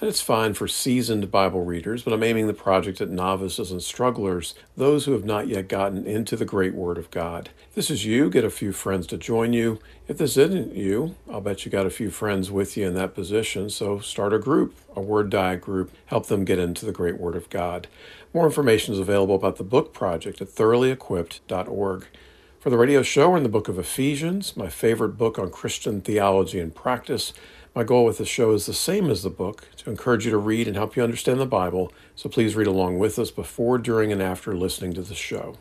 and it's fine for seasoned Bible readers, but I'm aiming the project at novices and strugglers, those who have not yet gotten into the great Word of God. If this is you, get a few friends to join you. If this isn't you, I'll bet you got a few friends with you in that position, so start a group, a Word Diet group, help them get into the great Word of God. More information is available about the book project at thoroughly-equipped.org. For the radio show, we're in the book of Ephesians, my favorite book on Christian theology and practice. My goal with the show is the same as the book to encourage you to read and help you understand the Bible, so please read along with us before, during, and after listening to the show.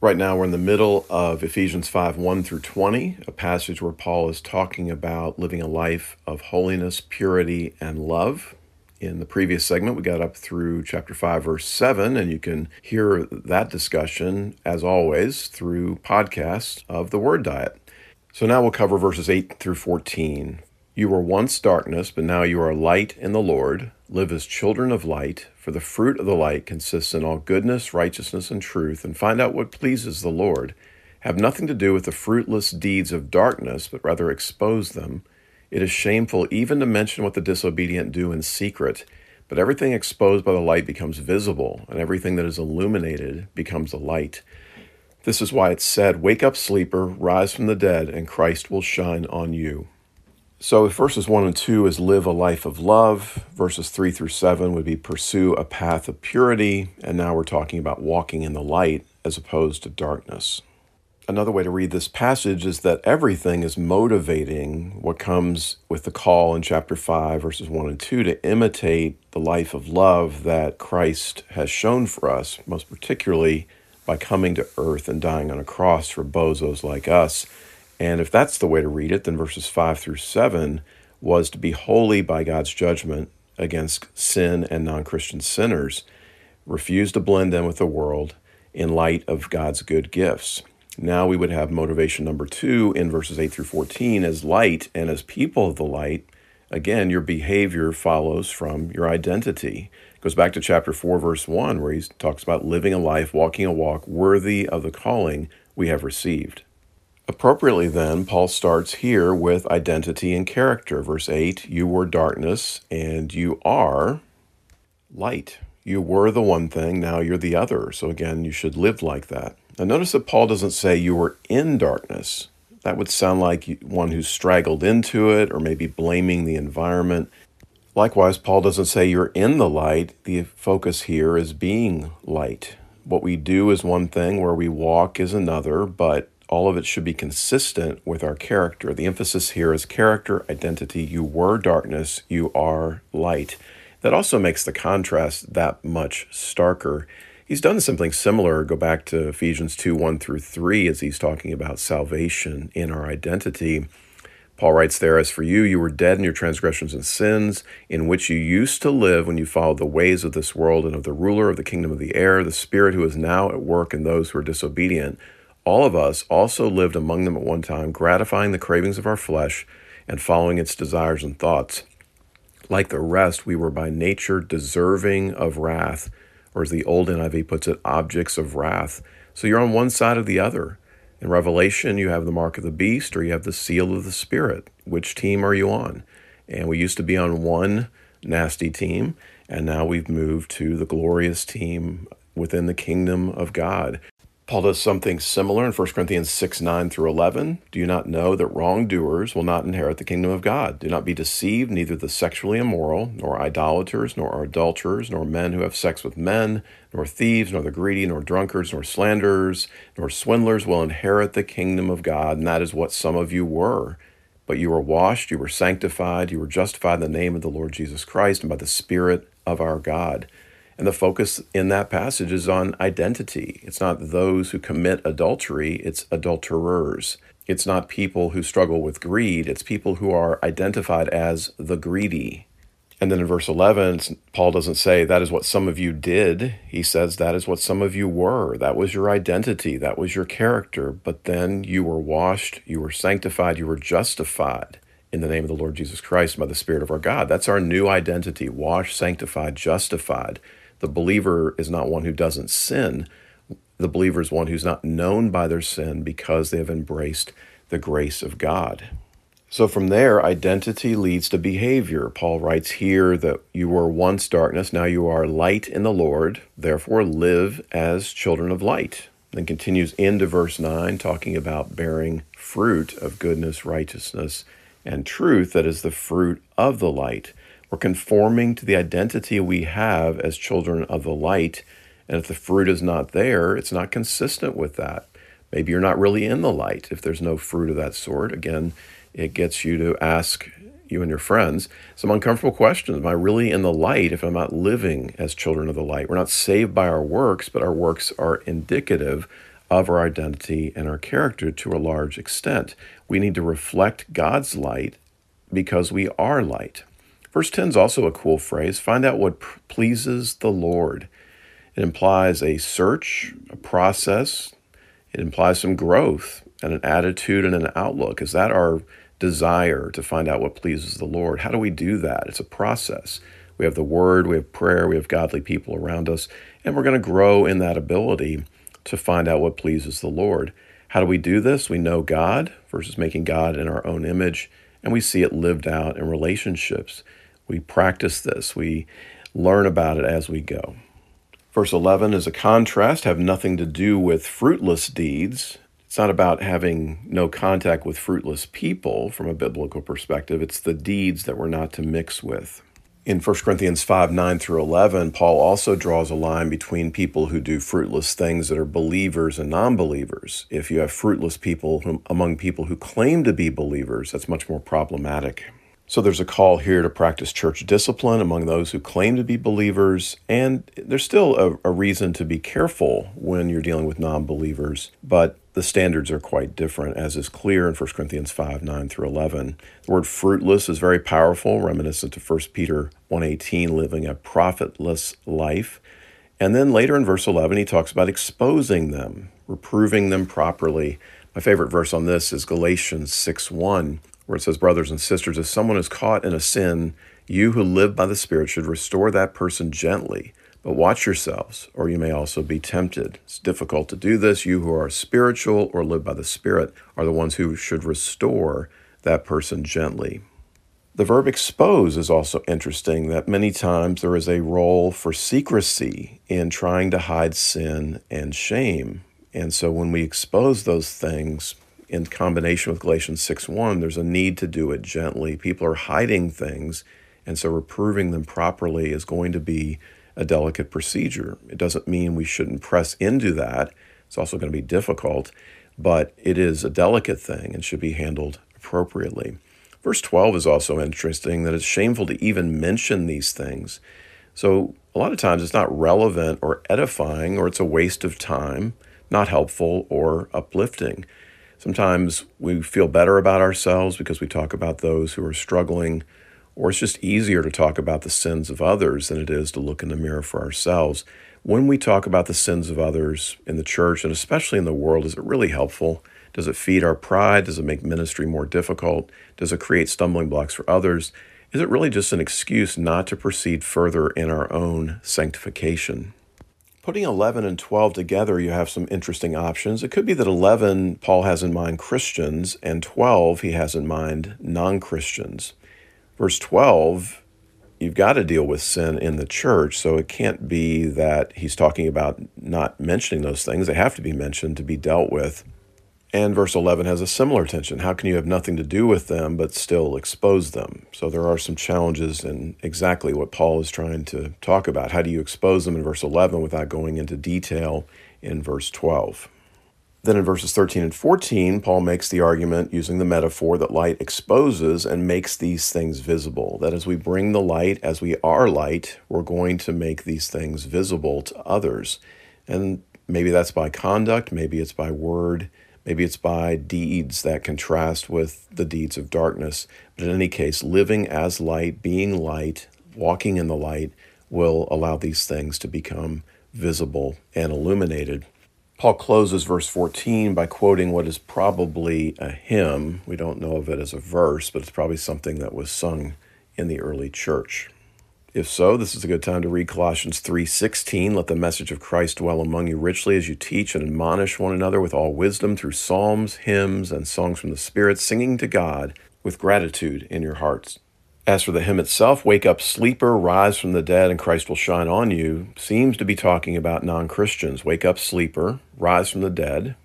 Right now, we're in the middle of Ephesians 5 1 through 20, a passage where Paul is talking about living a life of holiness, purity, and love. In the previous segment, we got up through chapter 5, verse 7, and you can hear that discussion, as always, through podcasts of the Word Diet. So now we'll cover verses 8 through 14. You were once darkness, but now you are light in the Lord. Live as children of light, for the fruit of the light consists in all goodness, righteousness, and truth, and find out what pleases the Lord. Have nothing to do with the fruitless deeds of darkness, but rather expose them. It is shameful even to mention what the disobedient do in secret, but everything exposed by the light becomes visible, and everything that is illuminated becomes a light. This is why it's said, Wake up, sleeper, rise from the dead, and Christ will shine on you. So, verses 1 and 2 is live a life of love. Verses 3 through 7 would be pursue a path of purity. And now we're talking about walking in the light as opposed to darkness. Another way to read this passage is that everything is motivating what comes with the call in chapter 5, verses 1 and 2, to imitate the life of love that Christ has shown for us, most particularly by coming to earth and dying on a cross for bozos like us and if that's the way to read it, then verses 5 through 7 was to be holy by God's judgment against sin and non Christian sinners, refuse to blend in with the world in light of God's good gifts. Now we would have motivation number two in verses 8 through 14 as light and as people of the light. Again, your behavior follows from your identity. It goes back to chapter 4, verse 1, where he talks about living a life, walking a walk worthy of the calling we have received. Appropriately, then, Paul starts here with identity and character. Verse 8 You were darkness, and you are light. You were the one thing, now you're the other. So, again, you should live like that. Now, notice that Paul doesn't say you were in darkness. That would sound like one who straggled into it or maybe blaming the environment. Likewise, Paul doesn't say you're in the light. The focus here is being light. What we do is one thing, where we walk is another, but all of it should be consistent with our character. The emphasis here is character, identity. You were darkness, you are light. That also makes the contrast that much starker. He's done something similar. Go back to Ephesians 2 1 through 3 as he's talking about salvation in our identity. Paul writes there, As for you, you were dead in your transgressions and sins, in which you used to live when you followed the ways of this world and of the ruler of the kingdom of the air, the Spirit who is now at work in those who are disobedient. All of us also lived among them at one time, gratifying the cravings of our flesh and following its desires and thoughts. Like the rest, we were by nature deserving of wrath, or as the old NIV puts it, objects of wrath. So you're on one side or the other. In Revelation, you have the mark of the beast or you have the seal of the Spirit. Which team are you on? And we used to be on one nasty team, and now we've moved to the glorious team within the kingdom of God. Paul does something similar in 1 Corinthians 6 9 through 11. Do you not know that wrongdoers will not inherit the kingdom of God? Do not be deceived, neither the sexually immoral, nor idolaters, nor adulterers, nor men who have sex with men, nor thieves, nor the greedy, nor drunkards, nor slanderers, nor swindlers will inherit the kingdom of God. And that is what some of you were. But you were washed, you were sanctified, you were justified in the name of the Lord Jesus Christ and by the Spirit of our God. And the focus in that passage is on identity. It's not those who commit adultery, it's adulterers. It's not people who struggle with greed, it's people who are identified as the greedy. And then in verse 11, Paul doesn't say that is what some of you did. He says that is what some of you were. That was your identity. That was your character. But then you were washed, you were sanctified, you were justified in the name of the Lord Jesus Christ by the Spirit of our God. That's our new identity washed, sanctified, justified. The believer is not one who doesn't sin. The believer is one who's not known by their sin because they have embraced the grace of God. So from there, identity leads to behavior. Paul writes here that you were once darkness, now you are light in the Lord, therefore live as children of light. Then continues into verse 9, talking about bearing fruit of goodness, righteousness, and truth that is the fruit of the light. We're conforming to the identity we have as children of the light. And if the fruit is not there, it's not consistent with that. Maybe you're not really in the light if there's no fruit of that sort. Again, it gets you to ask you and your friends some uncomfortable questions. Am I really in the light if I'm not living as children of the light? We're not saved by our works, but our works are indicative of our identity and our character to a large extent. We need to reflect God's light because we are light. Verse 10 is also a cool phrase find out what pleases the Lord. It implies a search, a process, it implies some growth and an attitude and an outlook. Is that our desire to find out what pleases the Lord? How do we do that? It's a process. We have the Word, we have prayer, we have godly people around us, and we're going to grow in that ability to find out what pleases the Lord. How do we do this? We know God versus making God in our own image, and we see it lived out in relationships. We practice this, we learn about it as we go. Verse 11 is a contrast, have nothing to do with fruitless deeds. It's not about having no contact with fruitless people from a biblical perspective. It's the deeds that we're not to mix with in 1 Corinthians 5 9 through 11, Paul also draws a line between people who do fruitless things that are believers and non believers. If you have fruitless people among people who claim to be believers, that's much more problematic. So there's a call here to practice church discipline among those who claim to be believers, and there's still a, a reason to be careful when you're dealing with non believers, but the standards are quite different, as is clear in 1 Corinthians 5 9 through 11. The word fruitless is very powerful, reminiscent to 1 Peter 1.18, living a profitless life. And then later in verse 11, he talks about exposing them, reproving them properly. My favorite verse on this is Galatians 6 1 where it says, Brothers and sisters, if someone is caught in a sin, you who live by the Spirit should restore that person gently. But watch yourselves, or you may also be tempted. It's difficult to do this. You who are spiritual or live by the Spirit are the ones who should restore that person gently. The verb expose is also interesting, that many times there is a role for secrecy in trying to hide sin and shame. And so when we expose those things, in combination with Galatians 6:1, there's a need to do it gently. People are hiding things, and so reproving them properly is going to be a delicate procedure. It doesn't mean we shouldn't press into that. It's also going to be difficult, but it is a delicate thing and should be handled appropriately. Verse 12 is also interesting that it's shameful to even mention these things. So, a lot of times it's not relevant or edifying, or it's a waste of time, not helpful or uplifting. Sometimes we feel better about ourselves because we talk about those who are struggling, or it's just easier to talk about the sins of others than it is to look in the mirror for ourselves. When we talk about the sins of others in the church and especially in the world, is it really helpful? Does it feed our pride? Does it make ministry more difficult? Does it create stumbling blocks for others? Is it really just an excuse not to proceed further in our own sanctification? Putting 11 and 12 together, you have some interesting options. It could be that 11, Paul has in mind Christians, and 12, he has in mind non Christians. Verse 12, you've got to deal with sin in the church, so it can't be that he's talking about not mentioning those things. They have to be mentioned to be dealt with. And verse 11 has a similar tension. How can you have nothing to do with them but still expose them? So there are some challenges in exactly what Paul is trying to talk about. How do you expose them in verse 11 without going into detail in verse 12? Then in verses 13 and 14, Paul makes the argument using the metaphor that light exposes and makes these things visible. That as we bring the light, as we are light, we're going to make these things visible to others. And maybe that's by conduct, maybe it's by word, Maybe it's by deeds that contrast with the deeds of darkness. But in any case, living as light, being light, walking in the light will allow these things to become visible and illuminated. Paul closes verse 14 by quoting what is probably a hymn. We don't know of it as a verse, but it's probably something that was sung in the early church. If so, this is a good time to read Colossians 3:16, let the message of Christ dwell among you richly as you teach and admonish one another with all wisdom through psalms, hymns, and songs from the Spirit, singing to God with gratitude in your hearts. As for the hymn itself, Wake Up Sleeper, Rise from the Dead, and Christ Will Shine on You, seems to be talking about non Christians. Wake up, sleeper, rise from the dead.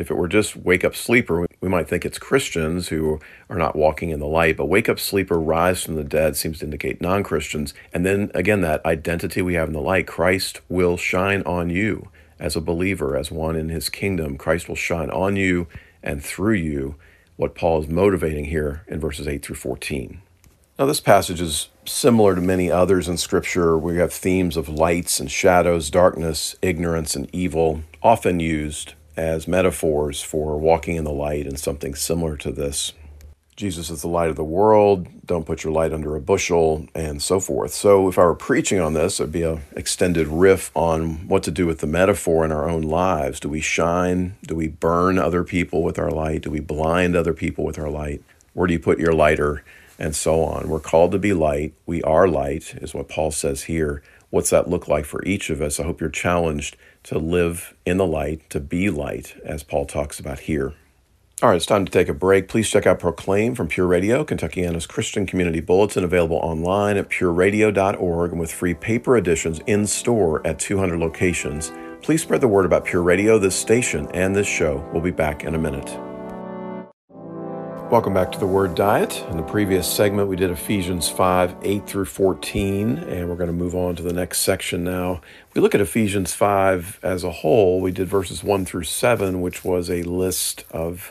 If it were just wake up, sleeper, we might think it's Christians who are not walking in the light, but wake up, sleeper, rise from the dead seems to indicate non Christians. And then again, that identity we have in the light Christ will shine on you as a believer, as one in his kingdom. Christ will shine on you and through you, what Paul is motivating here in verses 8 through 14. Now, this passage is similar to many others in Scripture. We have themes of lights and shadows, darkness, ignorance, and evil, often used as metaphors for walking in the light and something similar to this. Jesus is the light of the world, don't put your light under a bushel, and so forth. So, if I were preaching on this, it'd be an extended riff on what to do with the metaphor in our own lives. Do we shine? Do we burn other people with our light? Do we blind other people with our light? Where do you put your lighter? and so on. We're called to be light. We are light, is what Paul says here. What's that look like for each of us? I hope you're challenged to live in the light, to be light, as Paul talks about here. All right, it's time to take a break. Please check out Proclaim from Pure Radio, Kentuckiana's Christian Community Bulletin, available online at pureradio.org and with free paper editions in store at 200 locations. Please spread the word about Pure Radio, this station, and this show. We'll be back in a minute. Welcome back to the Word Diet. In the previous segment, we did Ephesians 5 8 through 14, and we're going to move on to the next section now. We look at Ephesians 5 as a whole, we did verses 1 through 7, which was a list of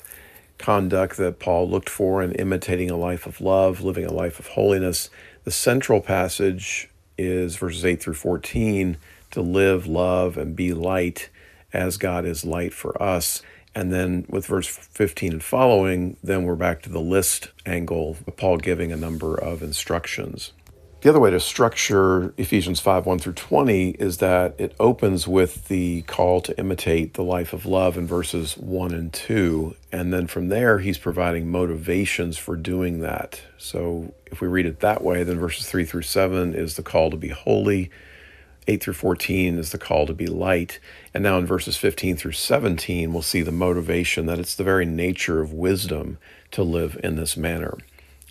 conduct that Paul looked for in imitating a life of love, living a life of holiness. The central passage is verses 8 through 14 to live, love, and be light as God is light for us. And then with verse 15 and following, then we're back to the list angle, Paul giving a number of instructions. The other way to structure Ephesians 5 1 through 20 is that it opens with the call to imitate the life of love in verses 1 and 2. And then from there, he's providing motivations for doing that. So if we read it that way, then verses 3 through 7 is the call to be holy. 8 through 14 is the call to be light. And now in verses 15 through 17, we'll see the motivation that it's the very nature of wisdom to live in this manner.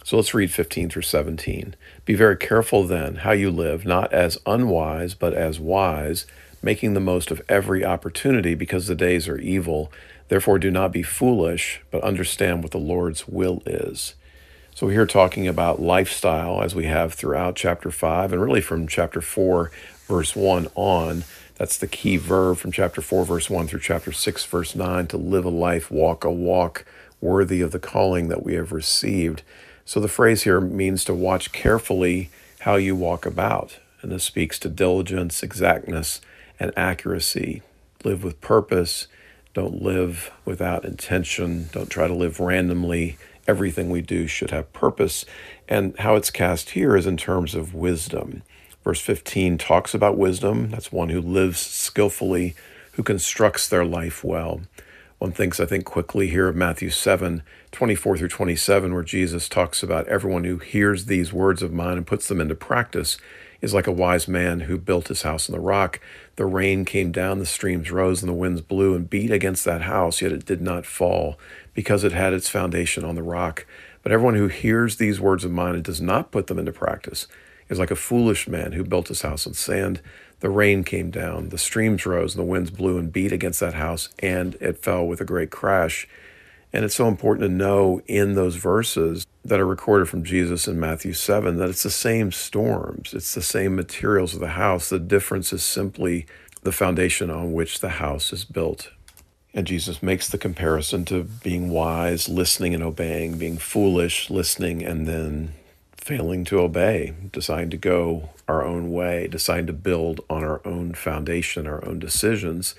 So let's read 15 through 17. Be very careful then how you live, not as unwise, but as wise, making the most of every opportunity because the days are evil. Therefore, do not be foolish, but understand what the Lord's will is. So, we're here talking about lifestyle as we have throughout chapter 5 and really from chapter 4 verse 1 on. That's the key verb from chapter 4, verse 1 through chapter 6, verse 9 to live a life, walk a walk worthy of the calling that we have received. So the phrase here means to watch carefully how you walk about. And this speaks to diligence, exactness, and accuracy. Live with purpose. Don't live without intention. Don't try to live randomly. Everything we do should have purpose. And how it's cast here is in terms of wisdom. Verse 15 talks about wisdom. That's one who lives skillfully, who constructs their life well. One thinks, I think, quickly here of Matthew 7 24 through 27, where Jesus talks about everyone who hears these words of mine and puts them into practice is like a wise man who built his house on the rock. The rain came down, the streams rose, and the winds blew and beat against that house, yet it did not fall, because it had its foundation on the rock. But everyone who hears these words of mine and does not put them into practice is like a foolish man who built his house on sand. The rain came down, the streams rose, and the winds blew and beat against that house, and it fell with a great crash. And it's so important to know in those verses that are recorded from Jesus in Matthew 7 that it's the same storms, it's the same materials of the house. The difference is simply the foundation on which the house is built. And Jesus makes the comparison to being wise, listening and obeying, being foolish, listening and then failing to obey, deciding to go our own way, deciding to build on our own foundation, our own decisions.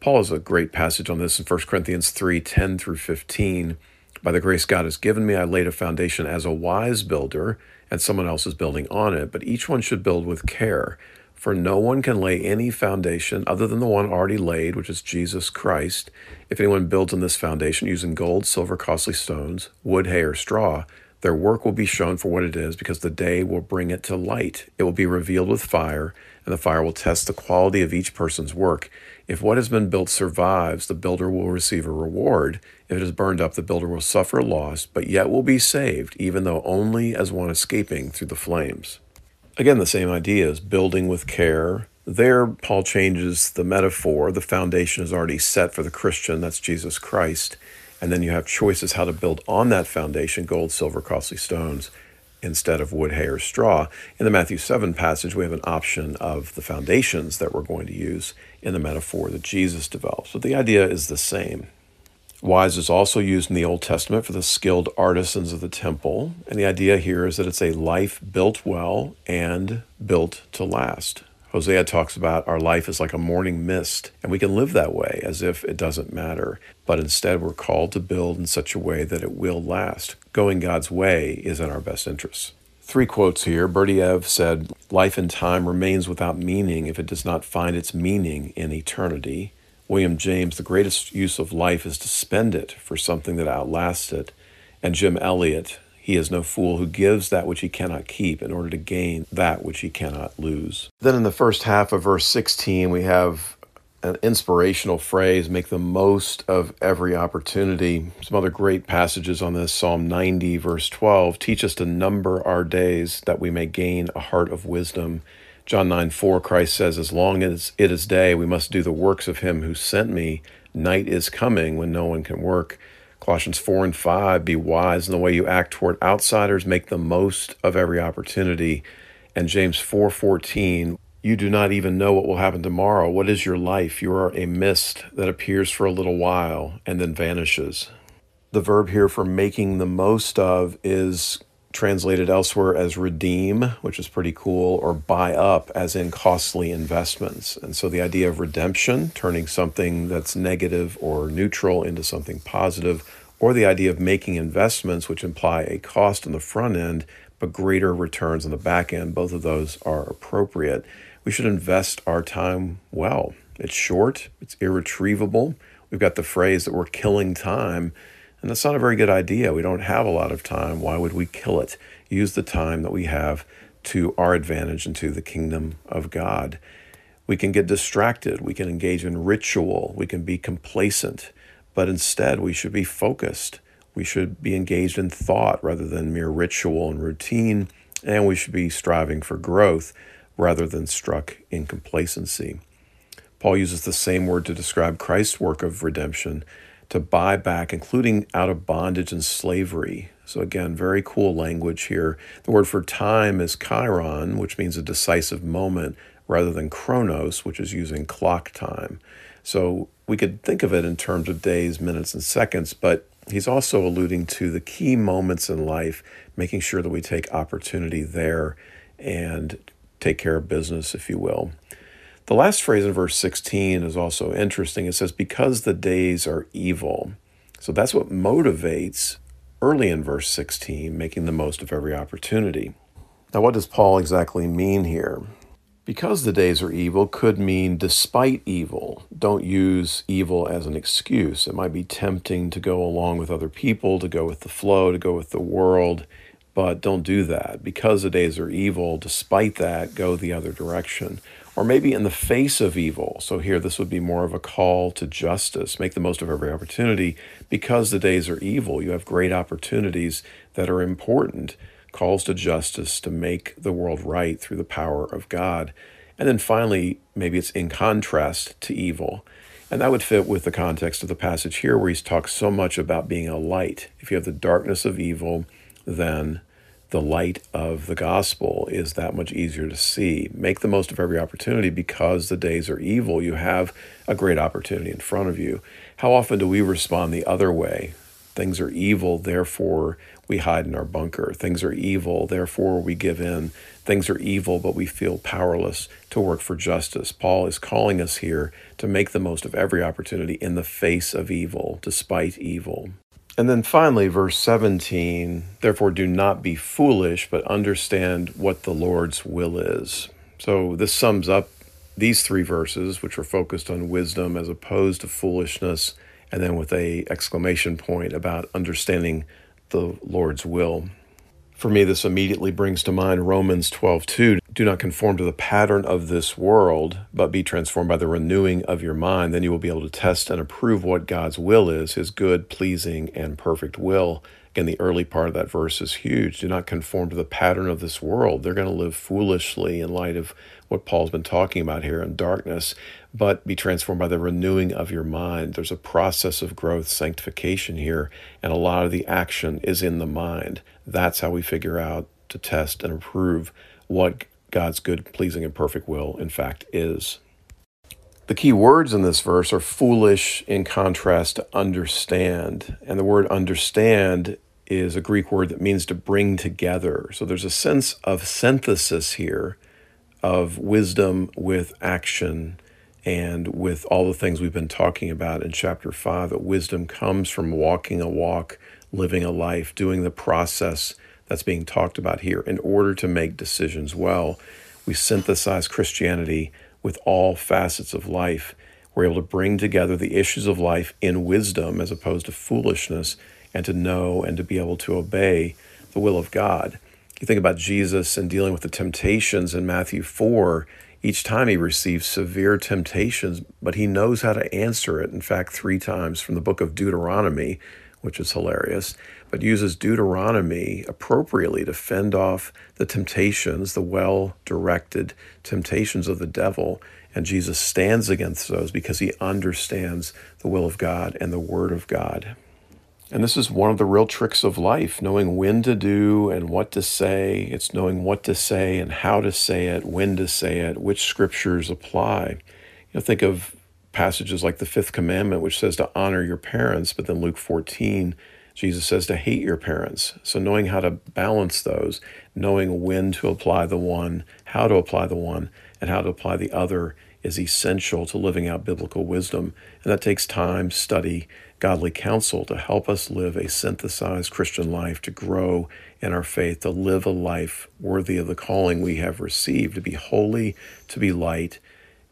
Paul has a great passage on this in 1 Corinthians 3 10 through 15. By the grace God has given me, I laid a foundation as a wise builder, and someone else is building on it, but each one should build with care. For no one can lay any foundation other than the one already laid, which is Jesus Christ. If anyone builds on this foundation using gold, silver, costly stones, wood, hay, or straw, their work will be shown for what it is, because the day will bring it to light. It will be revealed with fire, and the fire will test the quality of each person's work. If what has been built survives, the builder will receive a reward. If it is burned up, the builder will suffer loss, but yet will be saved, even though only as one escaping through the flames. Again, the same idea is building with care. There, Paul changes the metaphor. The foundation is already set for the Christian, that's Jesus Christ. And then you have choices how to build on that foundation gold, silver, costly stones instead of wood, hay, or straw. In the Matthew 7 passage, we have an option of the foundations that we're going to use in the metaphor that Jesus develops. But the idea is the same. Wise is also used in the Old Testament for the skilled artisans of the temple. And the idea here is that it's a life built well and built to last. Hosea talks about our life is like a morning mist, and we can live that way as if it doesn't matter. But instead, we're called to build in such a way that it will last. Going God's way is in our best interests. Three quotes here. Berdyaev said, Life in time remains without meaning if it does not find its meaning in eternity. William James, the greatest use of life is to spend it for something that outlasts it. And Jim Elliot, he is no fool who gives that which he cannot keep in order to gain that which he cannot lose. Then in the first half of verse 16, we have an inspirational phrase make the most of every opportunity. Some other great passages on this Psalm 90, verse 12 teach us to number our days that we may gain a heart of wisdom. John 9 4, Christ says, As long as it is day, we must do the works of him who sent me. Night is coming when no one can work. Colossians 4 and 5, be wise in the way you act toward outsiders, make the most of every opportunity. And James 4 you do not even know what will happen tomorrow. What is your life? You are a mist that appears for a little while and then vanishes. The verb here for making the most of is translated elsewhere as redeem, which is pretty cool, or buy up, as in costly investments. And so the idea of redemption, turning something that's negative or neutral into something positive, or the idea of making investments, which imply a cost on the front end, but greater returns on the back end, both of those are appropriate. We should invest our time well. It's short, it's irretrievable. We've got the phrase that we're killing time and that's not a very good idea. We don't have a lot of time. Why would we kill it? Use the time that we have to our advantage and to the kingdom of God. We can get distracted. We can engage in ritual. We can be complacent. But instead, we should be focused. We should be engaged in thought rather than mere ritual and routine. And we should be striving for growth rather than struck in complacency. Paul uses the same word to describe Christ's work of redemption to buy back, including out of bondage and slavery. So, again, very cool language here. The word for time is kairos, which means a decisive moment, rather than chronos, which is using clock time. So, we could think of it in terms of days, minutes, and seconds, but he's also alluding to the key moments in life, making sure that we take opportunity there and take care of business, if you will. The last phrase in verse 16 is also interesting. It says, Because the days are evil. So that's what motivates early in verse 16, making the most of every opportunity. Now, what does Paul exactly mean here? Because the days are evil could mean despite evil. Don't use evil as an excuse. It might be tempting to go along with other people, to go with the flow, to go with the world, but don't do that. Because the days are evil, despite that, go the other direction or maybe in the face of evil. So here, this would be more of a call to justice. Make the most of every opportunity because the days are evil. You have great opportunities that are important, calls to justice to make the world right through the power of God. And then finally, maybe it's in contrast to evil. And that would fit with the context of the passage here, where he's talked so much about being a light. If you have the darkness of evil, then the light of the gospel is that much easier to see. Make the most of every opportunity because the days are evil. You have a great opportunity in front of you. How often do we respond the other way? Things are evil, therefore we hide in our bunker. Things are evil, therefore we give in. Things are evil, but we feel powerless to work for justice. Paul is calling us here to make the most of every opportunity in the face of evil, despite evil. And then finally, verse 17 therefore do not be foolish, but understand what the Lord's will is. So this sums up these three verses, which are focused on wisdom as opposed to foolishness, and then with a exclamation point about understanding the Lord's will. For me, this immediately brings to mind Romans 12 2. Do not conform to the pattern of this world, but be transformed by the renewing of your mind. Then you will be able to test and approve what God's will is, his good, pleasing, and perfect will. Again, the early part of that verse is huge. Do not conform to the pattern of this world. They're going to live foolishly in light of what Paul's been talking about here in darkness, but be transformed by the renewing of your mind. There's a process of growth, sanctification here, and a lot of the action is in the mind. That's how we figure out to test and approve what God's good, pleasing, and perfect will, in fact, is. The key words in this verse are foolish in contrast to understand. And the word understand is a Greek word that means to bring together. So there's a sense of synthesis here of wisdom with action and with all the things we've been talking about in chapter 5 that wisdom comes from walking a walk living a life doing the process that's being talked about here. In order to make decisions well we synthesize christianity with all facets of life. We're able to bring together the issues of life in wisdom as opposed to foolishness and to know and to be able to obey the will of god. You think about Jesus and dealing with the temptations in Matthew 4, each time he receives severe temptations, but he knows how to answer it. In fact, three times from the book of Deuteronomy, which is hilarious, but uses Deuteronomy appropriately to fend off the temptations, the well directed temptations of the devil. And Jesus stands against those because he understands the will of God and the word of God. And this is one of the real tricks of life knowing when to do and what to say. It's knowing what to say and how to say it, when to say it, which scriptures apply. You know, think of passages like the fifth commandment, which says to honor your parents, but then Luke 14, Jesus says to hate your parents. So knowing how to balance those, knowing when to apply the one, how to apply the one, and how to apply the other is essential to living out biblical wisdom. And that takes time, study, godly counsel to help us live a synthesized Christian life, to grow in our faith, to live a life worthy of the calling we have received, to be holy, to be light,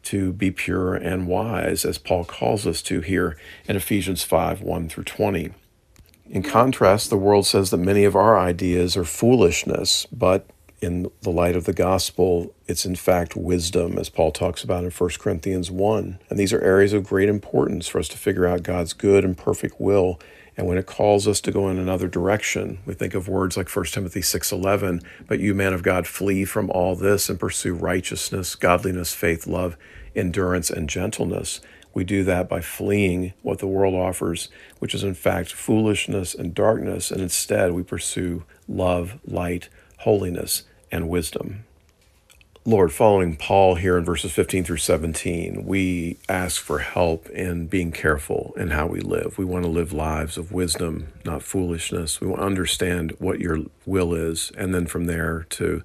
to be pure and wise, as Paul calls us to here in Ephesians 5 1 through 20. In contrast, the world says that many of our ideas are foolishness, but in the light of the gospel, it's in fact wisdom, as Paul talks about in 1 Corinthians 1. And these are areas of great importance for us to figure out God's good and perfect will. And when it calls us to go in another direction, we think of words like 1 Timothy 6:11, "But you, man of God, flee from all this and pursue righteousness, godliness, faith, love, endurance, and gentleness." We do that by fleeing what the world offers, which is in fact foolishness and darkness, and instead we pursue love, light, holiness, and wisdom. Lord, following Paul here in verses 15 through 17, we ask for help in being careful in how we live. We want to live lives of wisdom, not foolishness. We want to understand what your will is, and then from there to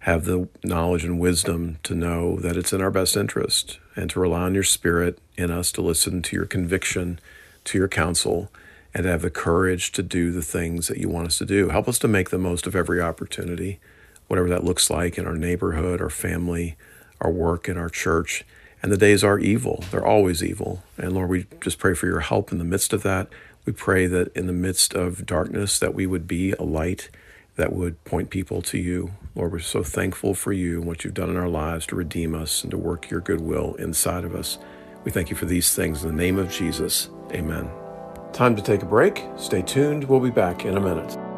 have the knowledge and wisdom to know that it's in our best interest and to rely on your spirit in us to listen to your conviction, to your counsel, and to have the courage to do the things that you want us to do. Help us to make the most of every opportunity whatever that looks like in our neighborhood, our family, our work, in our church. And the days are evil. They're always evil. And Lord, we just pray for your help in the midst of that. We pray that in the midst of darkness that we would be a light that would point people to you. Lord, we're so thankful for you and what you've done in our lives to redeem us and to work your goodwill inside of us. We thank you for these things in the name of Jesus. Amen. Time to take a break. Stay tuned. We'll be back in a minute.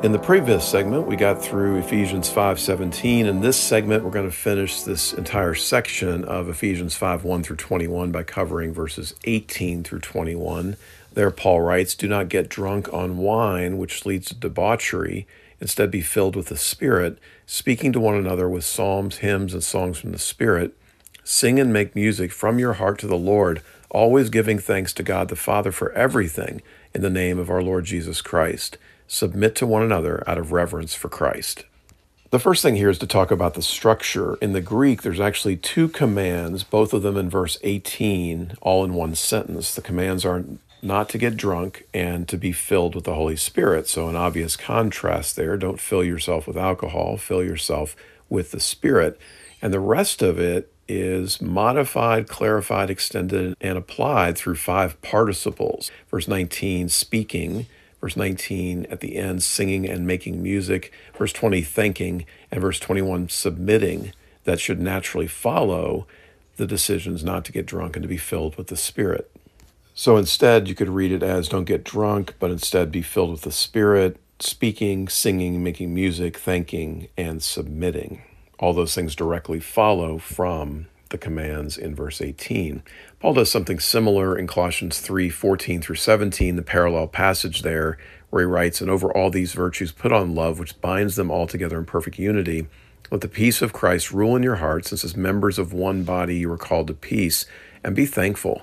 In the previous segment, we got through Ephesians 5:17. In this segment, we're going to finish this entire section of Ephesians 5 1 through 21 by covering verses 18 through 21. There, Paul writes, Do not get drunk on wine, which leads to debauchery. Instead, be filled with the Spirit, speaking to one another with psalms, hymns, and songs from the Spirit. Sing and make music from your heart to the Lord, always giving thanks to God the Father for everything in the name of our Lord Jesus Christ submit to one another out of reverence for Christ. The first thing here is to talk about the structure. In the Greek, there's actually two commands, both of them in verse 18, all in one sentence. The commands are not to get drunk and to be filled with the Holy Spirit. So, an obvious contrast there. Don't fill yourself with alcohol, fill yourself with the Spirit. And the rest of it is modified, clarified, extended, and applied through five participles. Verse 19, speaking. Verse 19 at the end, singing and making music. Verse 20, thanking. And verse 21, submitting. That should naturally follow the decisions not to get drunk and to be filled with the Spirit. So instead, you could read it as don't get drunk, but instead be filled with the Spirit, speaking, singing, making music, thanking, and submitting. All those things directly follow from the commands in verse 18. Paul does something similar in Colossians 3 14 through 17, the parallel passage there, where he writes, And over all these virtues, put on love, which binds them all together in perfect unity. Let the peace of Christ rule in your hearts, since as members of one body you are called to peace, and be thankful.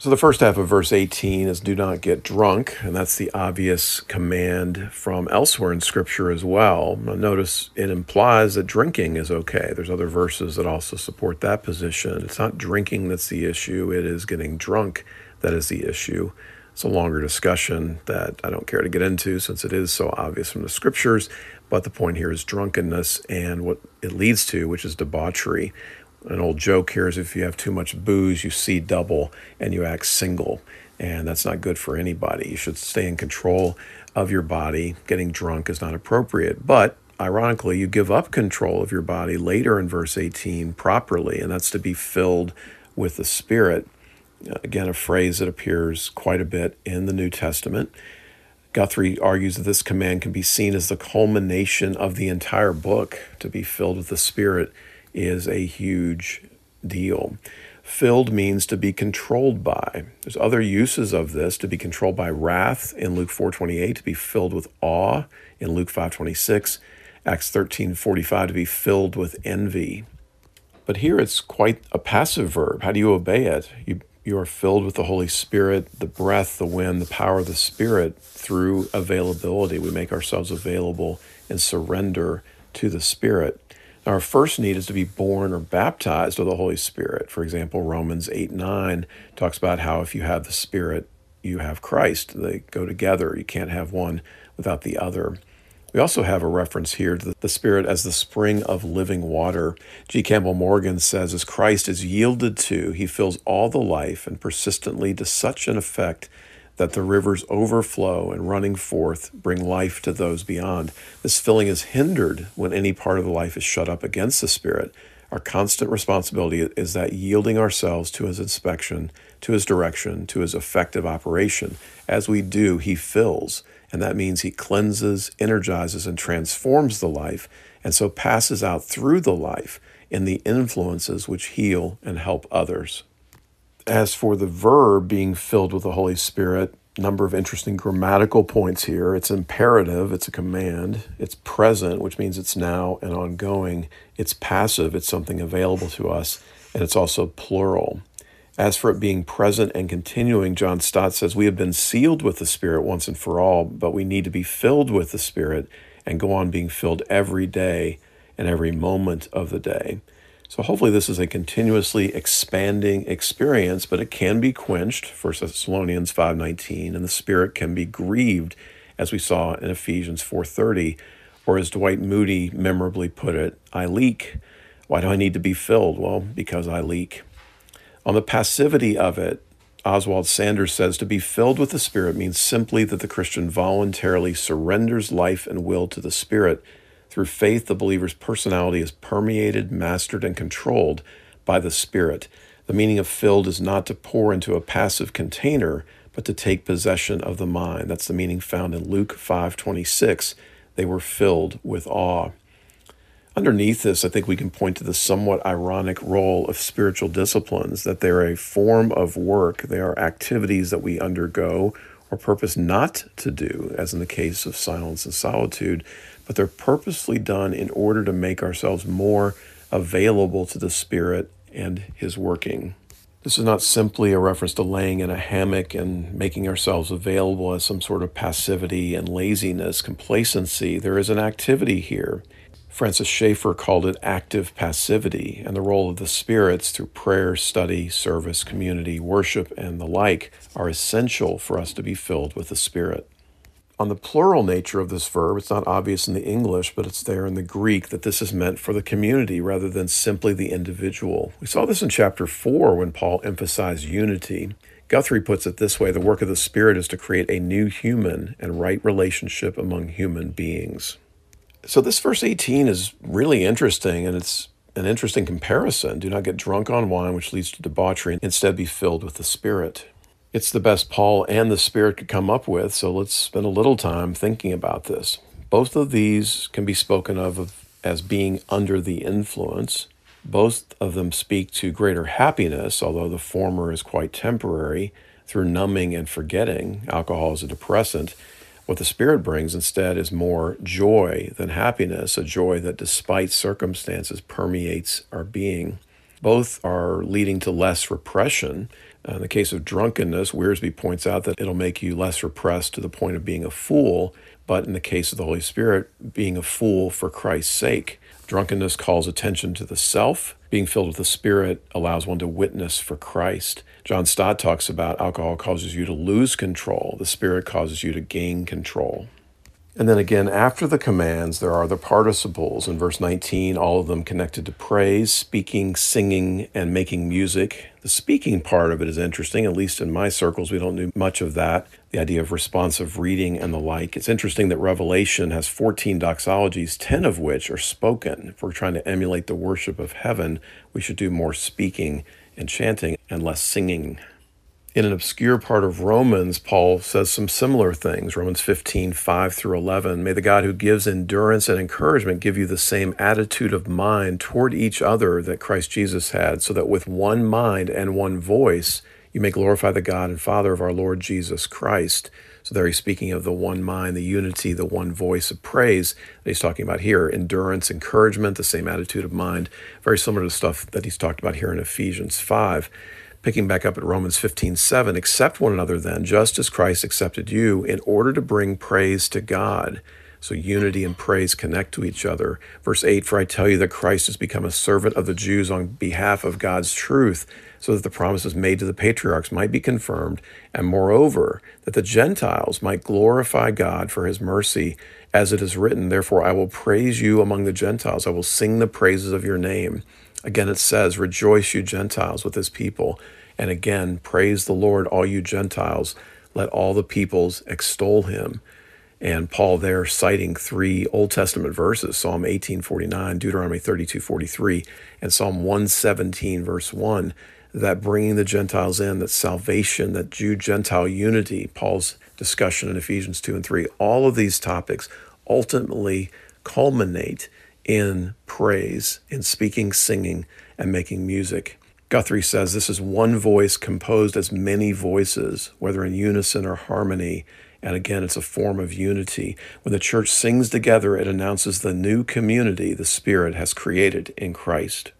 So the first half of verse 18 is do not get drunk, and that's the obvious command from elsewhere in Scripture as well. Notice it implies that drinking is okay. There's other verses that also support that position. It's not drinking that's the issue, it is getting drunk that is the issue. It's a longer discussion that I don't care to get into since it is so obvious from the Scriptures, but the point here is drunkenness and what it leads to, which is debauchery an old joke here is if you have too much booze, you see double and you act single. And that's not good for anybody. You should stay in control of your body. Getting drunk is not appropriate. But ironically, you give up control of your body later in verse 18 properly, and that's to be filled with the Spirit. Uh, again, a phrase that appears quite a bit in the New Testament. Guthrie argues that this command can be seen as the culmination of the entire book to be filled with the Spirit is a huge deal. Filled means to be controlled by. There's other uses of this to be controlled by wrath in Luke 4:28, to be filled with awe in Luke 5:26, Acts 13:45 to be filled with envy. But here it's quite a passive verb. How do you obey it? You you are filled with the Holy Spirit, the breath, the wind, the power of the Spirit through availability. We make ourselves available and surrender to the Spirit. Our first need is to be born or baptized with the Holy Spirit. For example, Romans 8 9 talks about how if you have the Spirit, you have Christ. They go together. You can't have one without the other. We also have a reference here to the Spirit as the spring of living water. G. Campbell Morgan says, as Christ is yielded to, he fills all the life and persistently to such an effect that the rivers overflow and running forth bring life to those beyond. This filling is hindered when any part of the life is shut up against the Spirit. Our constant responsibility is that yielding ourselves to His inspection, to His direction, to His effective operation. As we do, He fills, and that means He cleanses, energizes, and transforms the life, and so passes out through the life in the influences which heal and help others. As for the verb being filled with the Holy Spirit, number of interesting grammatical points here. It's imperative, it's a command. It's present, which means it's now and ongoing. It's passive, it's something available to us, and it's also plural. As for it being present and continuing, John Stott says, We have been sealed with the Spirit once and for all, but we need to be filled with the Spirit and go on being filled every day and every moment of the day. So hopefully this is a continuously expanding experience, but it can be quenched, 1 Thessalonians 5.19, and the spirit can be grieved, as we saw in Ephesians 4.30, or as Dwight Moody memorably put it, I leak. Why do I need to be filled? Well, because I leak. On the passivity of it, Oswald Sanders says to be filled with the Spirit means simply that the Christian voluntarily surrenders life and will to the Spirit through faith, the believer's personality is permeated, mastered, and controlled by the Spirit. The meaning of filled is not to pour into a passive container, but to take possession of the mind. That's the meaning found in Luke 5:26. They were filled with awe. Underneath this, I think we can point to the somewhat ironic role of spiritual disciplines, that they're a form of work. They are activities that we undergo or purpose not to do, as in the case of silence and solitude, but they're purposely done in order to make ourselves more available to the Spirit and His working. This is not simply a reference to laying in a hammock and making ourselves available as some sort of passivity and laziness, complacency. There is an activity here. Francis Schaeffer called it active passivity, and the role of the spirits through prayer, study, service, community, worship, and the like are essential for us to be filled with the Spirit. On the plural nature of this verb, it's not obvious in the English, but it's there in the Greek that this is meant for the community rather than simply the individual. We saw this in chapter 4 when Paul emphasized unity. Guthrie puts it this way the work of the Spirit is to create a new human and right relationship among human beings. So, this verse 18 is really interesting, and it's an interesting comparison. Do not get drunk on wine, which leads to debauchery. Instead, be filled with the Spirit. It's the best Paul and the Spirit could come up with, so let's spend a little time thinking about this. Both of these can be spoken of as being under the influence. Both of them speak to greater happiness, although the former is quite temporary through numbing and forgetting. Alcohol is a depressant. What the Spirit brings instead is more joy than happiness, a joy that, despite circumstances, permeates our being. Both are leading to less repression Uh, in the case of drunkenness, Wiersbe points out that it'll make you less repressed to the point of being a fool, but in the case of the Holy Spirit, being a fool for Christ's sake. Drunkenness calls attention to the self. Being filled with the Spirit allows one to witness for Christ. John Stott talks about alcohol causes you to lose control, the Spirit causes you to gain control. And then again, after the commands, there are the participles. In verse 19, all of them connected to praise, speaking, singing, and making music. The speaking part of it is interesting, at least in my circles, we don't do much of that. The idea of responsive reading and the like. It's interesting that Revelation has 14 doxologies, 10 of which are spoken. If we're trying to emulate the worship of heaven, we should do more speaking and chanting and less singing. In an obscure part of Romans, Paul says some similar things. Romans 15, 5 through 11. May the God who gives endurance and encouragement give you the same attitude of mind toward each other that Christ Jesus had, so that with one mind and one voice you may glorify the God and Father of our Lord Jesus Christ. So there he's speaking of the one mind, the unity, the one voice of praise that he's talking about here. Endurance, encouragement, the same attitude of mind, very similar to stuff that he's talked about here in Ephesians 5. Picking back up at Romans 15, 7, accept one another then, just as Christ accepted you, in order to bring praise to God. So unity and praise connect to each other. Verse 8 For I tell you that Christ has become a servant of the Jews on behalf of God's truth, so that the promises made to the patriarchs might be confirmed, and moreover, that the Gentiles might glorify God for his mercy. As it is written, Therefore I will praise you among the Gentiles, I will sing the praises of your name. Again, it says, Rejoice, you Gentiles, with his people. And again, praise the Lord, all you Gentiles. Let all the peoples extol him. And Paul there citing three Old Testament verses Psalm 18:49, Deuteronomy 32:43, and Psalm 117, verse 1, that bringing the Gentiles in, that salvation, that Jew Gentile unity, Paul's discussion in Ephesians 2 and 3, all of these topics ultimately culminate in praise, in speaking, singing, and making music. Guthrie says this is one voice composed as many voices, whether in unison or harmony. And again, it's a form of unity. When the church sings together, it announces the new community the Spirit has created in Christ.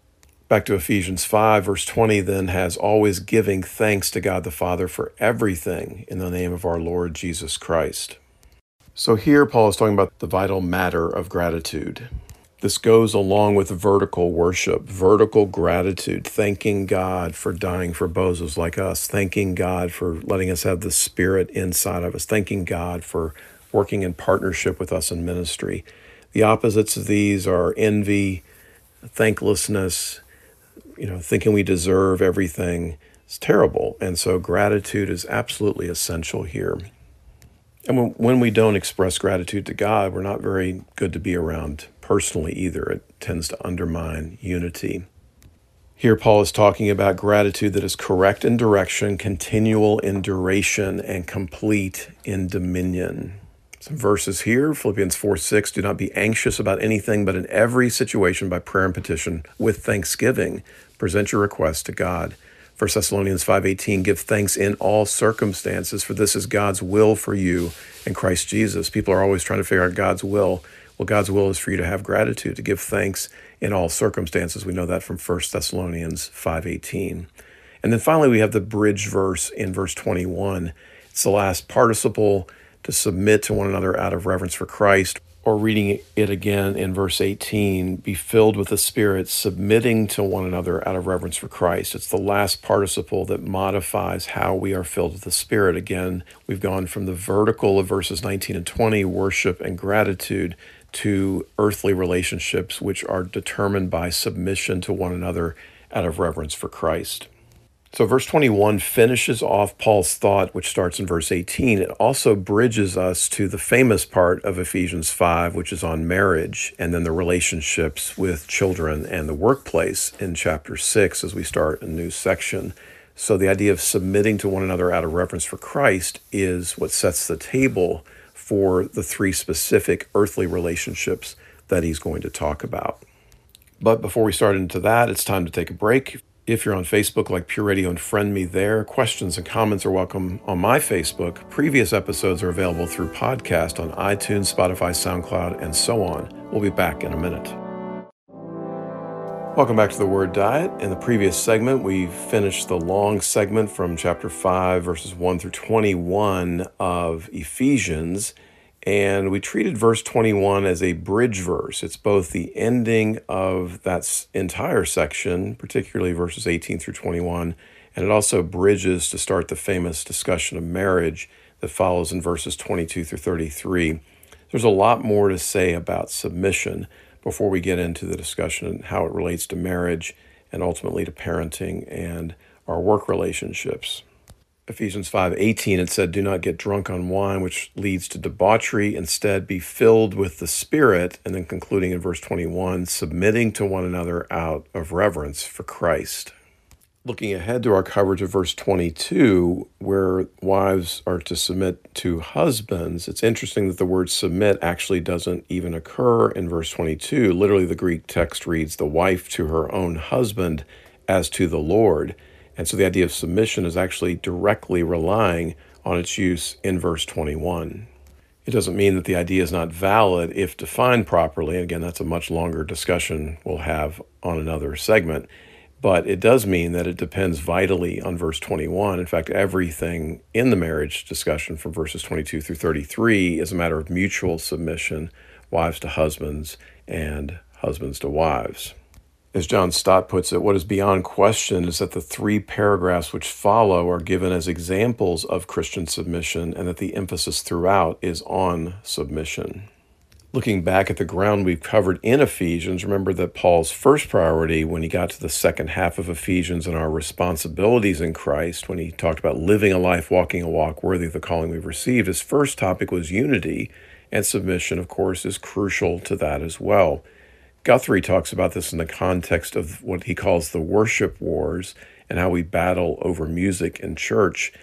Back to Ephesians 5, verse 20, then has always giving thanks to God the Father for everything in the name of our Lord Jesus Christ. So here, Paul is talking about the vital matter of gratitude. This goes along with vertical worship, vertical gratitude, thanking God for dying for bozos like us, thanking God for letting us have the Spirit inside of us, thanking God for working in partnership with us in ministry. The opposites of these are envy, thanklessness, you know, thinking we deserve everything. It's terrible. And so gratitude is absolutely essential here. And when, when we don't express gratitude to God, we're not very good to be around personally either. It tends to undermine unity. Here, Paul is talking about gratitude that is correct in direction, continual in duration, and complete in dominion. Some verses here Philippians 4 6 Do not be anxious about anything, but in every situation, by prayer and petition, with thanksgiving, present your requests to God. 1 Thessalonians 5:18 give thanks in all circumstances for this is God's will for you in Christ Jesus. People are always trying to figure out God's will. Well, God's will is for you to have gratitude, to give thanks in all circumstances. We know that from 1 Thessalonians 5:18. And then finally, we have the bridge verse in verse 21. It's the last participle to submit to one another out of reverence for Christ or reading it again in verse 18, be filled with the Spirit, submitting to one another out of reverence for Christ. It's the last participle that modifies how we are filled with the Spirit. Again, we've gone from the vertical of verses 19 and 20, worship and gratitude, to earthly relationships, which are determined by submission to one another out of reverence for Christ. So, verse 21 finishes off Paul's thought, which starts in verse 18. It also bridges us to the famous part of Ephesians 5, which is on marriage, and then the relationships with children and the workplace in chapter 6 as we start a new section. So, the idea of submitting to one another out of reverence for Christ is what sets the table for the three specific earthly relationships that he's going to talk about. But before we start into that, it's time to take a break. If you're on Facebook, like Pure Radio, and friend me there. Questions and comments are welcome on my Facebook. Previous episodes are available through podcast on iTunes, Spotify, SoundCloud, and so on. We'll be back in a minute. Welcome back to the Word Diet. In the previous segment, we finished the long segment from chapter 5, verses 1 through 21 of Ephesians. And we treated verse 21 as a bridge verse. It's both the ending of that entire section, particularly verses 18 through 21, and it also bridges to start the famous discussion of marriage that follows in verses 22 through 33. There's a lot more to say about submission before we get into the discussion and how it relates to marriage and ultimately to parenting and our work relationships. Ephesians 5:18 it said do not get drunk on wine which leads to debauchery instead be filled with the spirit and then concluding in verse 21 submitting to one another out of reverence for Christ. Looking ahead to our coverage of verse 22 where wives are to submit to husbands it's interesting that the word submit actually doesn't even occur in verse 22 literally the Greek text reads the wife to her own husband as to the Lord and so the idea of submission is actually directly relying on its use in verse 21. It doesn't mean that the idea is not valid if defined properly. Again, that's a much longer discussion we'll have on another segment. But it does mean that it depends vitally on verse 21. In fact, everything in the marriage discussion from verses 22 through 33 is a matter of mutual submission, wives to husbands and husbands to wives. As John Stott puts it, what is beyond question is that the three paragraphs which follow are given as examples of Christian submission and that the emphasis throughout is on submission. Looking back at the ground we've covered in Ephesians, remember that Paul's first priority when he got to the second half of Ephesians and our responsibilities in Christ, when he talked about living a life, walking a walk worthy of the calling we've received, his first topic was unity, and submission, of course, is crucial to that as well. Guthrie talks about this in the context of what he calls the worship wars and how we battle over music in church.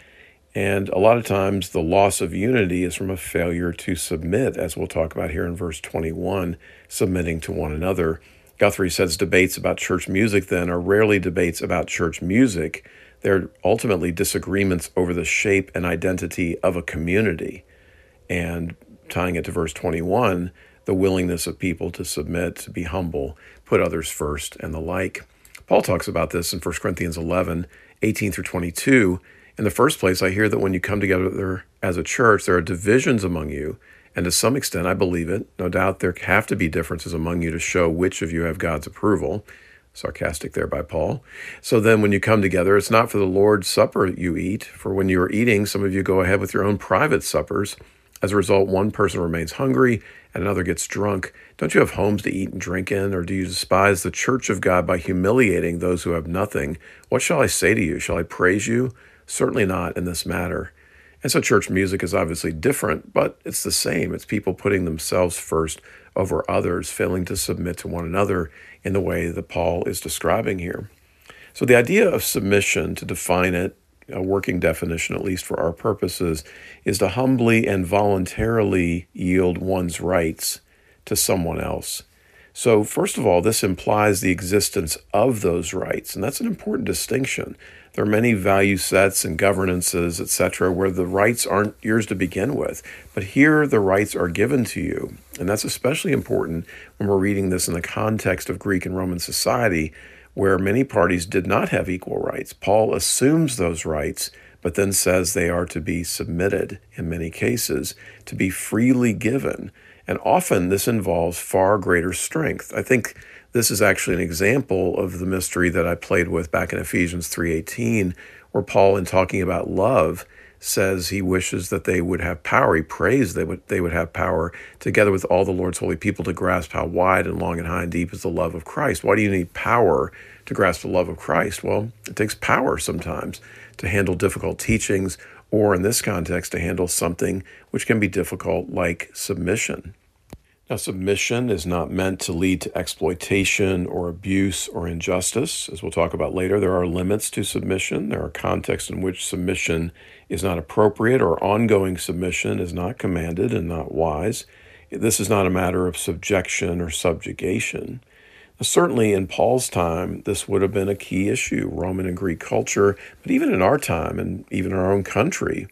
And a lot of times the loss of unity is from a failure to submit, as we'll talk about here in verse 21, submitting to one another. Guthrie says debates about church music then are rarely debates about church music. They're ultimately disagreements over the shape and identity of a community. And tying it to verse 21, the willingness of people to submit, to be humble, put others first, and the like. Paul talks about this in 1 Corinthians 11, 18 through 22. In the first place, I hear that when you come together as a church, there are divisions among you. And to some extent, I believe it. No doubt there have to be differences among you to show which of you have God's approval. Sarcastic there by Paul. So then, when you come together, it's not for the Lord's Supper you eat, for when you are eating, some of you go ahead with your own private suppers. As a result, one person remains hungry and another gets drunk. Don't you have homes to eat and drink in? Or do you despise the church of God by humiliating those who have nothing? What shall I say to you? Shall I praise you? Certainly not in this matter. And so, church music is obviously different, but it's the same. It's people putting themselves first over others, failing to submit to one another in the way that Paul is describing here. So, the idea of submission, to define it, a working definition, at least for our purposes, is to humbly and voluntarily yield one's rights to someone else. So, first of all, this implies the existence of those rights, and that's an important distinction. There are many value sets and governances, etc., where the rights aren't yours to begin with, but here the rights are given to you. And that's especially important when we're reading this in the context of Greek and Roman society, where many parties did not have equal rights. Paul assumes those rights, but then says they are to be submitted in many cases, to be freely given. And often this involves far greater strength. I think this is actually an example of the mystery that I played with back in Ephesians 3:18 where Paul in talking about love says he wishes that they would have power. He prays that would, they would have power together with all the Lord's holy people to grasp how wide and long and high and deep is the love of Christ. Why do you need power to grasp the love of Christ? Well, it takes power sometimes to handle difficult teachings, or in this context, to handle something which can be difficult like submission. Now, submission is not meant to lead to exploitation or abuse or injustice. As we'll talk about later, there are limits to submission. There are contexts in which submission is not appropriate or ongoing submission is not commanded and not wise. This is not a matter of subjection or subjugation. Certainly in Paul's time, this would have been a key issue, Roman and Greek culture, but even in our time and even in our own country,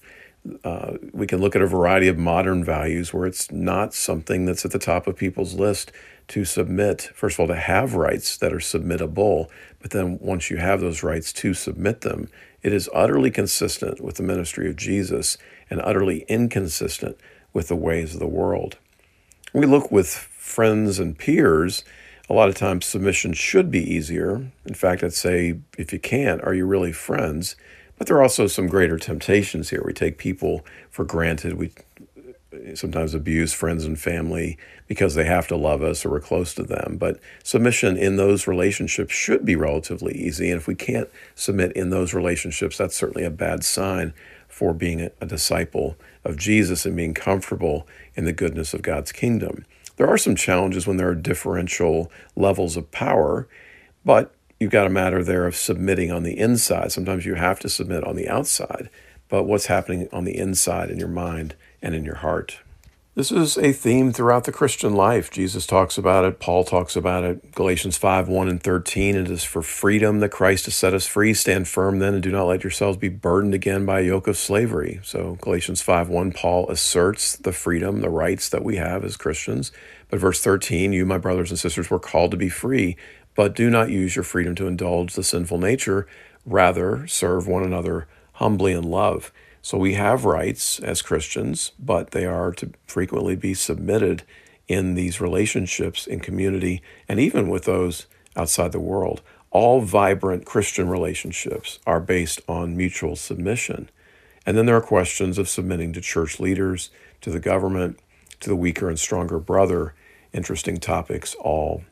uh, we can look at a variety of modern values where it's not something that's at the top of people's list to submit, first of all, to have rights that are submittable, but then once you have those rights to submit them, it is utterly consistent with the ministry of Jesus and utterly inconsistent with the ways of the world. We look with friends and peers. A lot of times, submission should be easier. In fact, I'd say if you can't, are you really friends? But there are also some greater temptations here. We take people for granted. We sometimes abuse friends and family because they have to love us or we're close to them. But submission in those relationships should be relatively easy. And if we can't submit in those relationships, that's certainly a bad sign for being a, disciple of Jesus and being comfortable in the goodness of God's kingdom. There are some challenges when there are differential levels of power, but you've got a matter there of submitting on the inside. Sometimes you have to submit on the outside, but what's happening on the inside in your mind and in your heart. This is a theme throughout the Christian life. Jesus talks about it, Paul talks about it, Galatians 5 1 and 13. It is for freedom that Christ has set us free. Stand firm then and do not let yourselves be burdened again by a yoke of slavery. So, Galatians 5 1, Paul asserts the freedom, the rights that we have as Christians. But verse 13, you, my brothers and sisters, were called to be free, but do not use your freedom to indulge the sinful nature. Rather, serve one another humbly in love. So we have rights as Christians, but they are to frequently be submitted in these relationships in community and even with those outside the world. All vibrant Christian relationships are based on mutual submission. And then there are questions of submitting to church leaders, to the government, to the weaker and stronger brother. Interesting topics, all.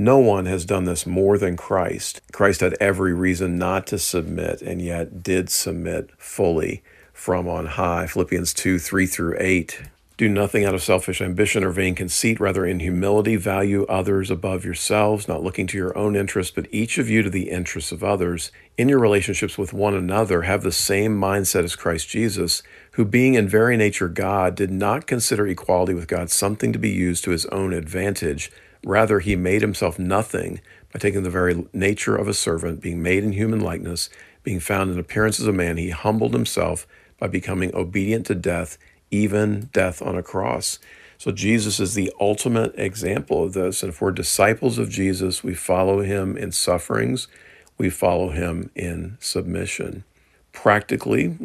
No one has done this more than Christ. Christ had every reason not to submit and yet did submit fully from on high. Philippians 2 3 through 8. Do nothing out of selfish ambition or vain conceit, rather, in humility, value others above yourselves, not looking to your own interests, but each of you to the interests of others. In your relationships with one another, have the same mindset as Christ Jesus, who, being in very nature God, did not consider equality with God something to be used to his own advantage. Rather, he made himself nothing by taking the very nature of a servant, being made in human likeness, being found in appearance as a man. He humbled himself by becoming obedient to death, even death on a cross. So Jesus is the ultimate example of this. And if we're disciples of Jesus, we follow him in sufferings, we follow him in submission. Practically,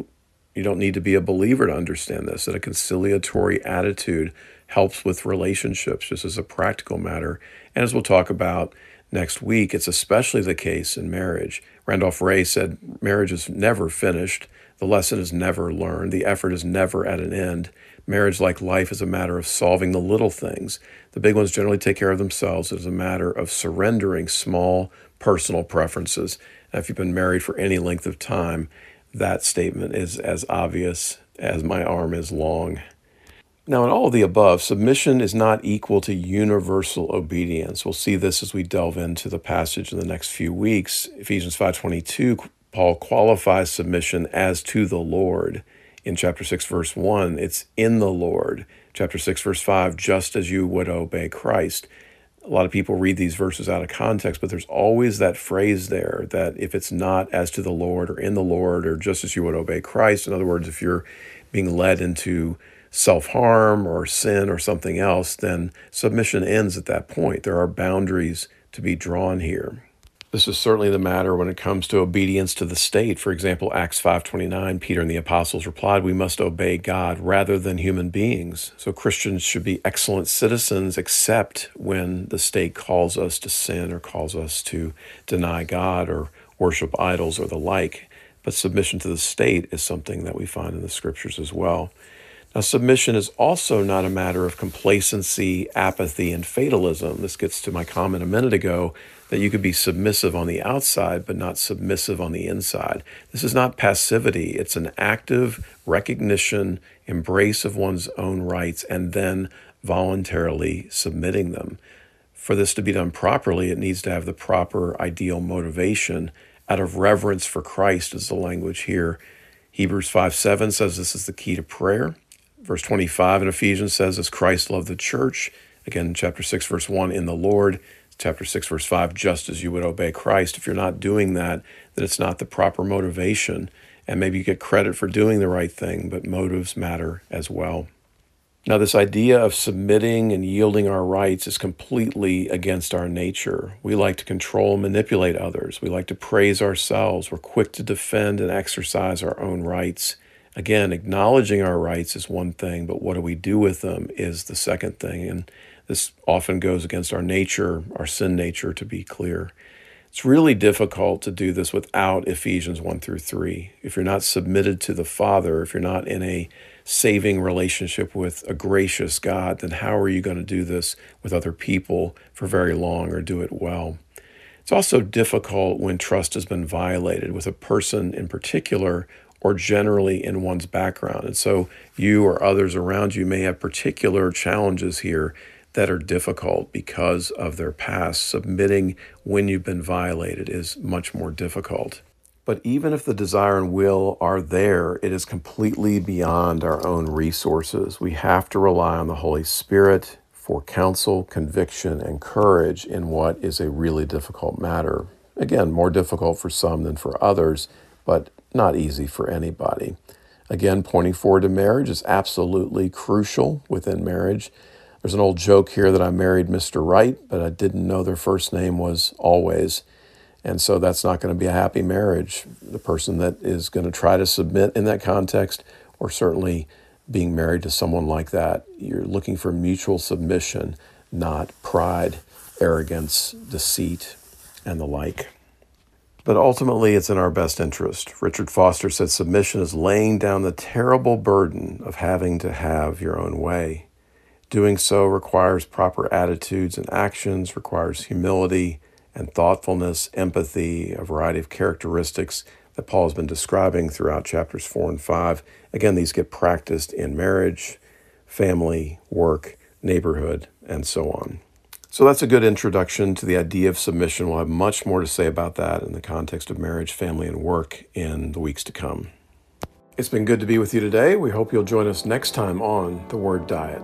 you don't need to be a believer to understand this, that a conciliatory attitude helps with relationships, just as a practical matter. And as we'll talk about next week, it's especially the case in marriage. Randolph Ray said marriage is never finished. The lesson is never learned. The effort is never at an end. Marriage, like life, is a matter of solving the little things. The big ones generally take care of themselves. It is a matter of surrendering small personal preferences. And if you've been married for any length of time, that statement is as obvious as my arm is long. Now, in all of the above, submission is not equal to universal obedience. We'll see this as we delve into the passage in the next few weeks. Ephesians 5:22 Paul qualifies submission as to the Lord. In chapter 6, verse 1, it's in the Lord. Chapter 6, verse 5, just as you would obey Christ. A lot of people read these verses out of context, but there's always that phrase there that if it's not as to the Lord or in the Lord or just as you would obey Christ, in other words, if you're being led into self harm or sin or something else, then submission ends at that point. There are boundaries to be drawn here. This is certainly the matter when it comes to obedience to the state. For example, Acts 5:29, Peter and the apostles replied, "We must obey God rather than human beings." So Christians should be excellent citizens except when the state calls us to sin or calls us to deny God or worship idols or the like. But submission to the state is something that we find in the scriptures as well. Now, submission is also not a matter of complacency, apathy, and fatalism. This gets to my comment a minute ago that you could be submissive on the outside, but not submissive on the inside. This is not passivity, it's an active recognition, embrace of one's own rights, and then voluntarily submitting them. For this to be done properly, it needs to have the proper ideal motivation out of reverence for Christ, is the language here. Hebrews 5 7 says this is the key to prayer. Verse 25 in Ephesians says, As Christ loved the church. Again, chapter 6, verse 1, in the Lord chapter 6, verse 5, just as you would obey Christ. If you're not doing that, then it's not the proper motivation. And maybe you get credit for doing the right thing, but motives matter as well. Now, this idea of submitting and yielding our rights is completely against our nature. We like to control and manipulate others. We like to praise ourselves. We're quick to defend and exercise our own rights. Again, acknowledging our rights is one thing, but what do we do with them is the second thing. And this often goes against our nature, our sin nature, to be clear. It's really difficult to do this without Ephesians 1 through 3. If you're not submitted to the Father, if you're not in a saving relationship with a gracious God, then how are you going to do this with other people for very long or do it well? It's also difficult when trust has been violated with a person in particular or generally in one's background. And so you or others around you may have particular challenges here that are difficult because of their past. Submitting when you've been violated is much more difficult. But even if the desire and will are there, it is completely beyond our own resources. We have to rely on the Holy Spirit for counsel, conviction, and courage in what is a really difficult matter. Again, more difficult for some than for others, but not easy for anybody. Again, pointing forward to marriage is absolutely crucial within marriage. There's an old joke here that I married Mr. Wright, but I didn't know their first name was always. And so that's not going to be a happy marriage. The person that is going to try to submit in that context, or certainly being married to someone like that, you're looking for mutual submission, not pride, arrogance, deceit, and the like. But ultimately, it's in our best interest. Richard Foster said submission is laying down the terrible burden of having to have your own way. Doing so requires proper attitudes and actions, requires humility and thoughtfulness, empathy, a variety of characteristics that Paul has been describing throughout chapters 4 and 5. Again, these get practiced in marriage, family, work, neighborhood, and so on. So that's a good introduction to the idea of submission. We'll have much more to say about that in the context of marriage, family, and work in the weeks to come. It's been good to be with you today. We hope you'll join us next time on The Word Diet.